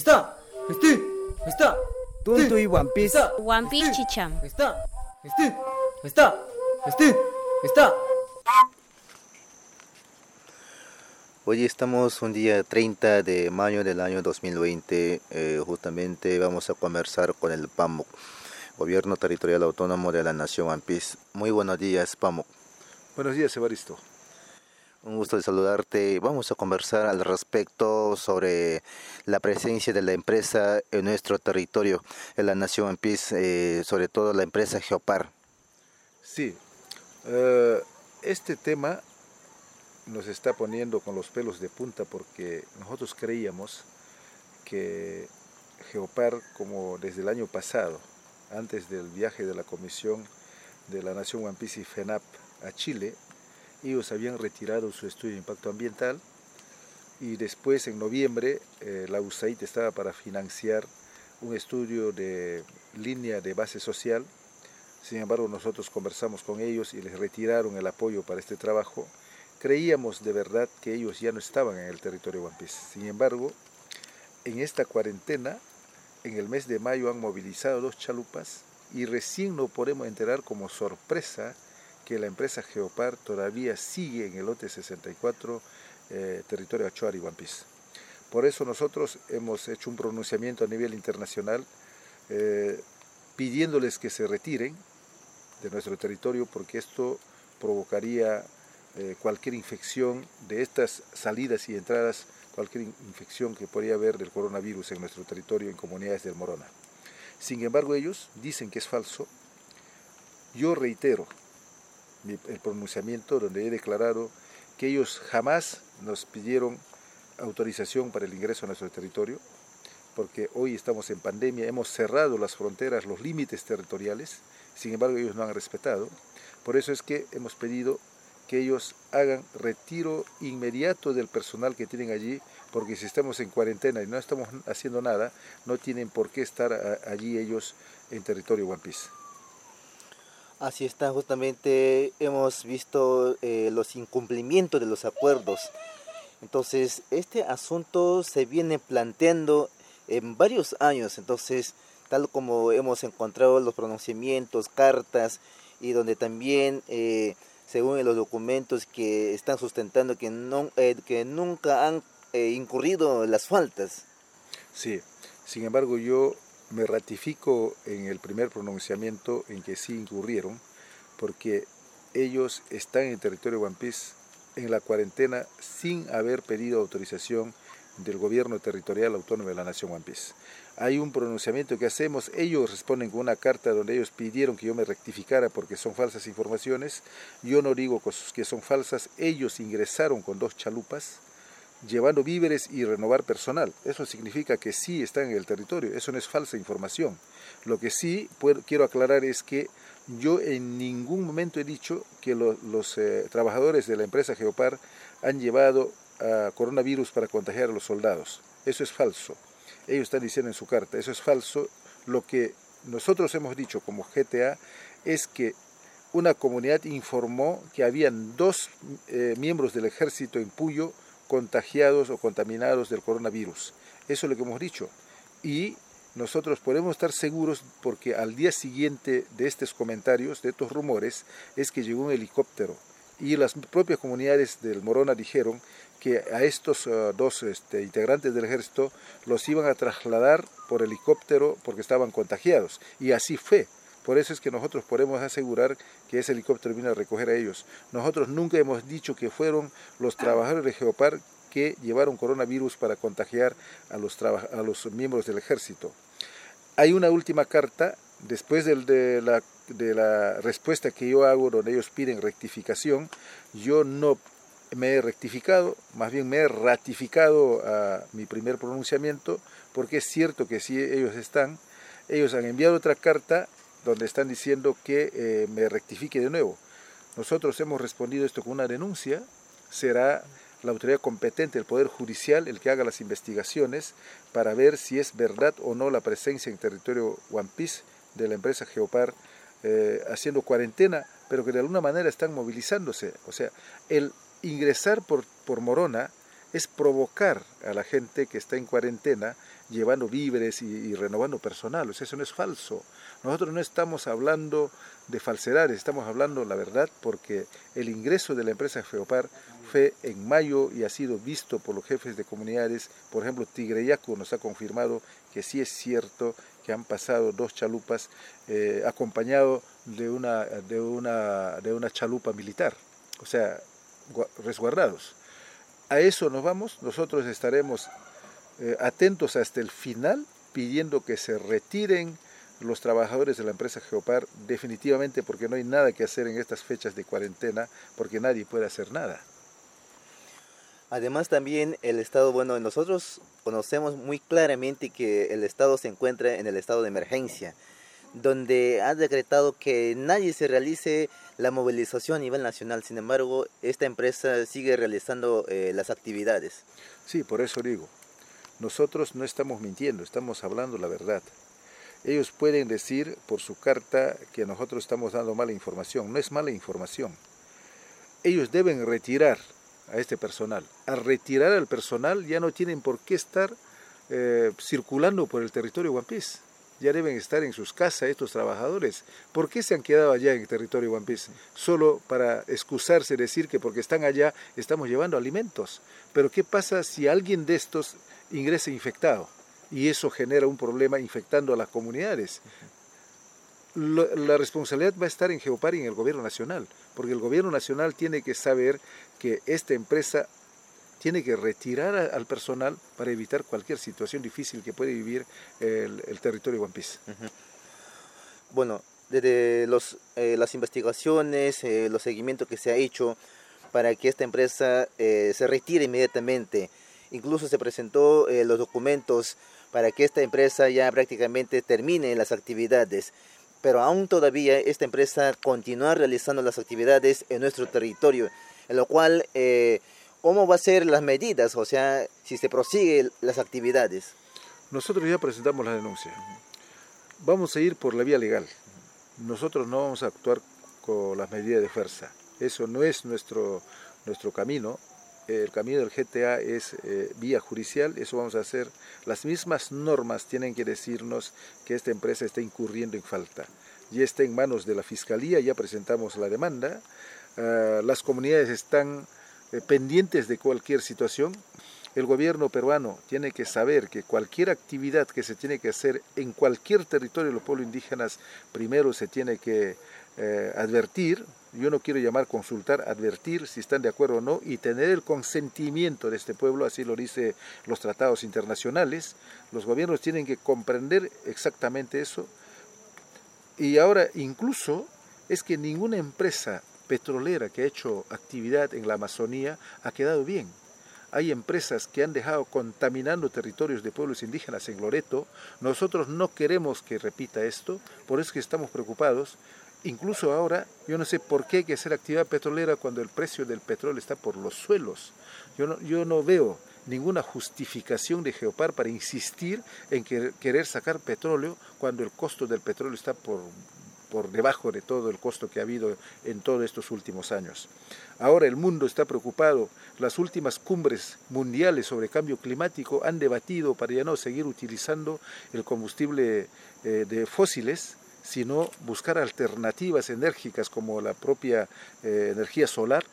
está, este, está. Tuntu y One Piece. Está, One Piece Chicham. está, este, está, este, está. Hoy estamos un día 30 de mayo del año 2020. eh, justamente vamos a conversar con el PAMOC, Gobierno Territorial Autónomo de la Nación One Piece. Muy buenos días, PAMOC. Buenos días, Evaristo. Un gusto de saludarte. Vamos a conversar al respecto sobre la presencia de la empresa en nuestro territorio, en la Nación Piece, eh, sobre todo la empresa Geopar. Sí, eh, este tema nos está poniendo con los pelos de punta porque nosotros creíamos que Geopar, como desde el año pasado, antes del viaje de la Comisión de la Nación One Piece y FENAP a Chile, ellos habían retirado su estudio de impacto ambiental y después en noviembre eh, la USAID estaba para financiar un estudio de línea de base social. Sin embargo, nosotros conversamos con ellos y les retiraron el apoyo para este trabajo. Creíamos de verdad que ellos ya no estaban en el territorio Piece. Sin embargo, en esta cuarentena, en el mes de mayo han movilizado dos chalupas y recién nos podemos enterar como sorpresa que la empresa Geopar todavía sigue en el lote 64, eh, territorio Achuar y One Piece. Por eso nosotros hemos hecho un pronunciamiento a nivel internacional eh, pidiéndoles que se retiren de nuestro territorio porque esto provocaría eh, cualquier infección de estas salidas y entradas, cualquier infección que podría haber del coronavirus en nuestro territorio en comunidades del Morona. Sin embargo, ellos dicen que es falso. Yo reitero el pronunciamiento donde he declarado que ellos jamás nos pidieron autorización para el ingreso a nuestro territorio, porque hoy estamos en pandemia, hemos cerrado las fronteras, los límites territoriales, sin embargo ellos no han respetado. Por eso es que hemos pedido que ellos hagan retiro inmediato del personal que tienen allí, porque si estamos en cuarentena y no estamos haciendo nada, no tienen por qué estar allí ellos en territorio One Piece. Así está, justamente hemos visto eh, los incumplimientos de los acuerdos. Entonces, este asunto se viene planteando en varios años, entonces, tal como hemos encontrado los pronunciamientos, cartas, y donde también, eh, según los documentos que están sustentando que, no, eh, que nunca han eh, incurrido las faltas. Sí, sin embargo yo me ratifico en el primer pronunciamiento en que sí incurrieron, porque ellos están en el territorio One Piece en la cuarentena sin haber pedido autorización del gobierno territorial autónomo de la nación One Piece. Hay un pronunciamiento que hacemos, ellos responden con una carta donde ellos pidieron que yo me rectificara porque son falsas informaciones, yo no digo que son falsas, ellos ingresaron con dos chalupas, llevando víveres y renovar personal. Eso significa que sí están en el territorio, eso no es falsa información. Lo que sí quiero aclarar es que yo en ningún momento he dicho que lo, los eh, trabajadores de la empresa Geopar han llevado coronavirus para contagiar a los soldados. Eso es falso. Ellos están diciendo en su carta, eso es falso. Lo que nosotros hemos dicho como GTA es que una comunidad informó que habían dos eh, miembros del ejército en Puyo contagiados o contaminados del coronavirus. Eso es lo que hemos dicho. Y nosotros podemos estar seguros porque al día siguiente de estos comentarios, de estos rumores, es que llegó un helicóptero. Y las propias comunidades del Morona dijeron que a estos uh, dos este, integrantes del ejército los iban a trasladar por helicóptero porque estaban contagiados. Y así fue. Por eso es que nosotros podemos asegurar que ese helicóptero vino a recoger a ellos. Nosotros nunca hemos dicho que fueron los trabajadores de Geopar que llevaron coronavirus para contagiar a los, a los miembros del ejército. Hay una última carta, después de, la, de la respuesta que yo hago, donde ellos piden rectificación, yo no me he rectificado, más bien me he ratificado a mi primer pronunciamiento, porque es cierto que si ellos están, ellos han enviado otra carta donde están diciendo que eh, me rectifique de nuevo. Nosotros hemos respondido esto con una denuncia, será la autoridad competente, el Poder Judicial, el que haga las investigaciones para ver si es verdad o no la presencia en territorio One Piece de la empresa Geopar eh, haciendo cuarentena, pero que de alguna manera están movilizándose. O sea, el ingresar por, por Morona es provocar a la gente que está en cuarentena llevando víveres y, renovando personal. eso no es falso. Nosotros no estamos hablando de falsedades, estamos hablando la verdad porque el ingreso de la empresa Geopar fue en mayo y ha sido visto por los jefes de comunidades. Por ejemplo, Tigreyacu nos ha confirmado que sí es cierto que han pasado dos chalupas eh, acompañado de una, de, una, de una chalupa militar, o sea, resguardados. A eso nos vamos, nosotros estaremos eh, atentos hasta el final pidiendo que se retiren los trabajadores de la empresa Geopar definitivamente porque no hay nada que hacer en estas fechas de cuarentena porque nadie puede hacer nada. Además también el Estado, bueno, nosotros conocemos muy claramente que el Estado se encuentra en el estado de emergencia, donde ha decretado que nadie se realice la movilización a nivel nacional. Sin embargo, esta empresa sigue realizando eh, las actividades. Sí, por eso digo, nosotros no estamos mintiendo, estamos hablando la verdad. Ellos pueden decir por su carta que nosotros estamos dando mala información. No es mala información. Ellos deben retirar a este personal. Al retirar al personal ya no tienen por qué estar eh, circulando por el territorio One Piece. Ya deben estar en sus casas estos trabajadores. ¿Por qué se han quedado allá en el territorio Piece? Solo para excusarse, decir que porque están allá estamos llevando alimentos. Pero ¿qué pasa si alguien de estos ingresa infectado? Y eso genera un problema infectando a las comunidades la responsabilidad va a estar en Geopar y en el gobierno nacional, porque el gobierno nacional tiene que saber que esta empresa tiene que retirar al personal para evitar cualquier situación difícil que puede vivir el, territorio One Piece. Bueno, desde los, eh, las investigaciones, eh, los seguimientos que se ha hecho para que esta empresa eh, se retire inmediatamente, incluso se presentó los documentos para que esta empresa ya prácticamente termine las actividades pero aún todavía esta empresa continúa realizando las actividades en nuestro territorio, en lo cual, eh, ¿cómo va a ser las medidas? O sea, si se prosigue las actividades. Nosotros ya presentamos la denuncia. Vamos a ir por la vía legal. Nosotros no vamos a actuar con las medidas de fuerza. Eso no es nuestro, nuestro camino el camino del GTA es eh, vía judicial, eso vamos a hacer. Las mismas normas tienen que decirnos que esta empresa está incurriendo en falta. Ya está en manos de la Fiscalía, ya presentamos la demanda. Ah, las comunidades están eh, pendientes de cualquier situación. El gobierno peruano tiene que saber que cualquier actividad que se tiene que hacer en cualquier territorio de los pueblos indígenas, primero se tiene que eh, advertir, yo no quiero llamar consultar, advertir si están de acuerdo o no y tener el consentimiento de este pueblo, así lo dice los tratados internacionales. Los gobiernos tienen que comprender exactamente eso. Y ahora incluso es que ninguna empresa petrolera que ha hecho actividad en la Amazonía ha quedado bien. Hay empresas que han dejado contaminando territorios de pueblos indígenas en Loreto. Nosotros no queremos que repita esto, por eso es que estamos preocupados Incluso ahora, yo no sé por qué hay que hacer actividad petrolera cuando el precio del petróleo está por los suelos. Yo no, yo no veo ninguna justificación de Geopar para insistir en querer sacar petróleo cuando el costo del petróleo está por, por debajo de todo el costo que ha habido en todos estos últimos años. Ahora el mundo está preocupado. Las últimas cumbres mundiales sobre cambio climático han debatido para ya no seguir utilizando el combustible eh, de fósiles sino buscar alternativas enérgicas como la propia eh, energía solar.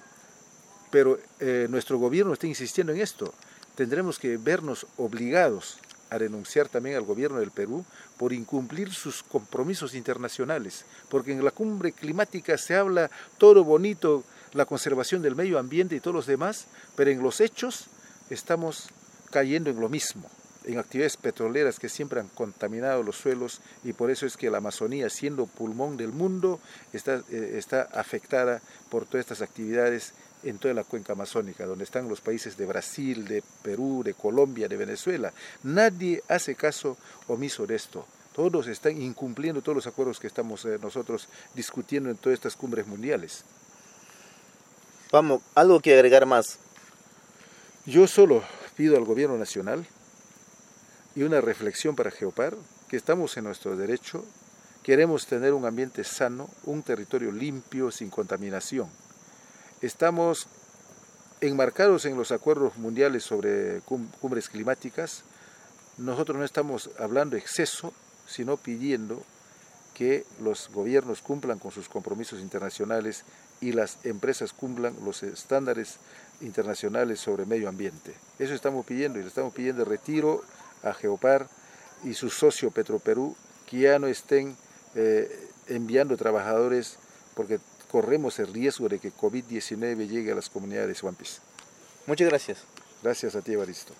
Pero eh, nuestro gobierno está insistiendo en esto. Tendremos que vernos obligados a denunciar también al gobierno del Perú por incumplir sus compromisos internacionales, porque en la cumbre climática se habla todo bonito, la conservación del medio ambiente y todos los demás, pero en los hechos estamos cayendo en lo mismo en actividades petroleras que siempre han contaminado los suelos y por eso es que la Amazonía, siendo pulmón del mundo, está, eh, está afectada por todas estas actividades en toda la cuenca amazónica, donde están los países de Brasil, de Perú, de Colombia, de Venezuela. Nadie hace caso omiso de esto. Todos están incumpliendo todos los acuerdos que estamos eh, nosotros discutiendo en todas estas cumbres mundiales. Vamos, algo que agregar más. Yo solo pido al gobierno nacional y una reflexión para Geopar, que estamos en nuestro derecho, queremos tener un ambiente sano, un territorio limpio, sin contaminación. Estamos enmarcados en los acuerdos mundiales sobre cumbres climáticas, nosotros no estamos hablando exceso, sino pidiendo que los gobiernos cumplan con sus compromisos internacionales y las empresas cumplan los estándares internacionales sobre medio ambiente. Eso estamos pidiendo y le estamos pidiendo retiro a Geopar y su socio Petroperú que ya no estén eh, enviando trabajadores porque corremos el riesgo de que COVID-19 llegue a las comunidades Wampis. Muchas gracias. Gracias a ti, Evaristo.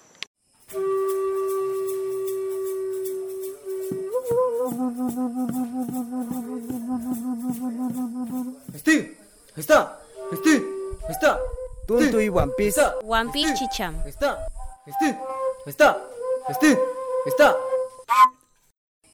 Steve, está, Steve, está. Tuntu y One Piece. Está. One Piece Chicham. Está, Steve, está, Steve, está.